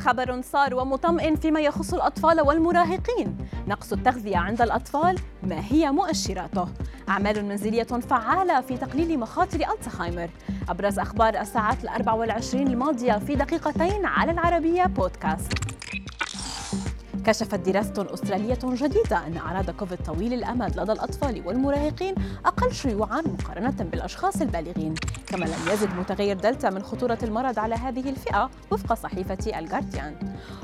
خبر صار ومطمئن فيما يخص الأطفال والمراهقين. نقص التغذية عند الأطفال ما هي مؤشراته. أعمال منزلية فعالة في تقليل مخاطر الزهايمر أبرز أخبار الساعات الأربع والعشرين الماضية في دقيقتين على العربية بودكاست. كشفت دراسة أسترالية جديدة أن أعراض كوفيد طويل الأمد لدى الأطفال والمراهقين أقل شيوعا مقارنة بالأشخاص البالغين. كما لم يزد متغير دلتا من خطورة المرض على هذه الفئة وفق صحيفة الجارديان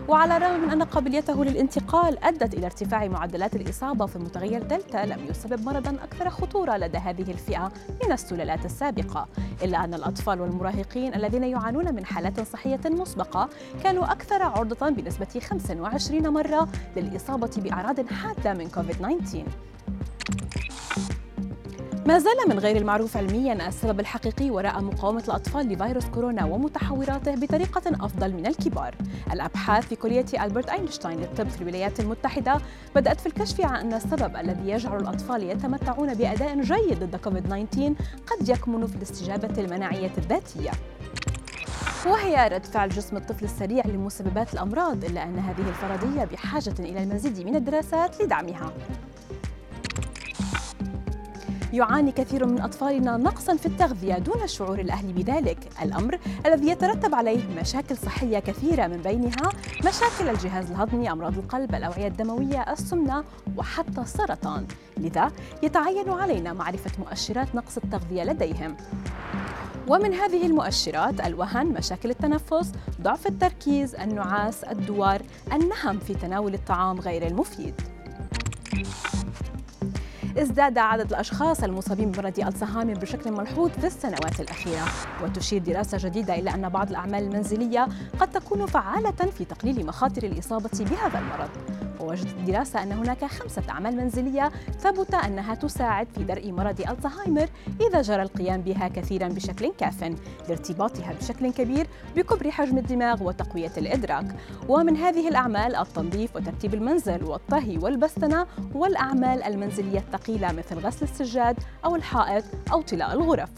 وعلى الرغم من أن قابليته للانتقال أدت إلى ارتفاع معدلات الإصابة في متغير دلتا لم يسبب مرضا أكثر خطورة لدى هذه الفئة من السلالات السابقة. إلا أن الأطفال والمراهقين الذين يعانون من حالات صحية مسبقة كانوا أكثر عرضة بنسبة 25 مرة للإصابة بأعراض حادة من كوفيد 19 ما زال من غير المعروف علميا السبب الحقيقي وراء مقاومة الأطفال لفيروس كورونا ومتحوراته بطريقة أفضل من الكبار. الأبحاث في كلية ألبرت أينشتاين للطب في الولايات المتحدة بدأت في الكشف عن أن السبب الذي يجعل الأطفال يتمتعون بأداء جيد ضد كوفيد 19 قد يكمن في الاستجابة المناعية الذاتية. وهي رد فعل جسم الطفل السريع لمسببات الأمراض إلا أن هذه الفرضية بحاجة إلى المزيد من الدراسات لدعمها يعاني كثير من أطفالنا نقصا في التغذية دون الشعور الأهلي بذلك. الأمر الذي يترتب عليه مشاكل صحية كثيرة من بينها مشاكل الجهاز الهضمي أمراض القلب الأوعية الدموية السمنة وحتى السرطان لذا يتعين علينا معرفة مؤشرات نقص التغذية لديهم. ومن هذه المؤشرات الوهن، مشاكل التنفس، ضعف التركيز، النعاس، الدوار، النهم في تناول الطعام غير المفيد. ازداد عدد الأشخاص المصابين بمرض الزهايمر بشكل ملحوظ في السنوات الأخيرة. وتشير دراسة جديدة إلى أن بعض الأعمال المنزلية قد تكون فعالة في تقليل مخاطر الإصابة بهذا المرض. ووجدت الدراسة أن هناك خمسة أعمال منزلية ثبت أنها تساعد في درء مرض الزهايمر إذا جرى القيام بها كثيرا بشكل كاف لارتباطها بشكل كبير بكبر حجم الدماغ وتقوية الإدراك. ومن هذه الأعمال التنظيف وترتيب المنزل والطهي والبستنة والأعمال المنزلية الثقيلة مثل غسل السجاد أو الحائط أو طلاء الغرف.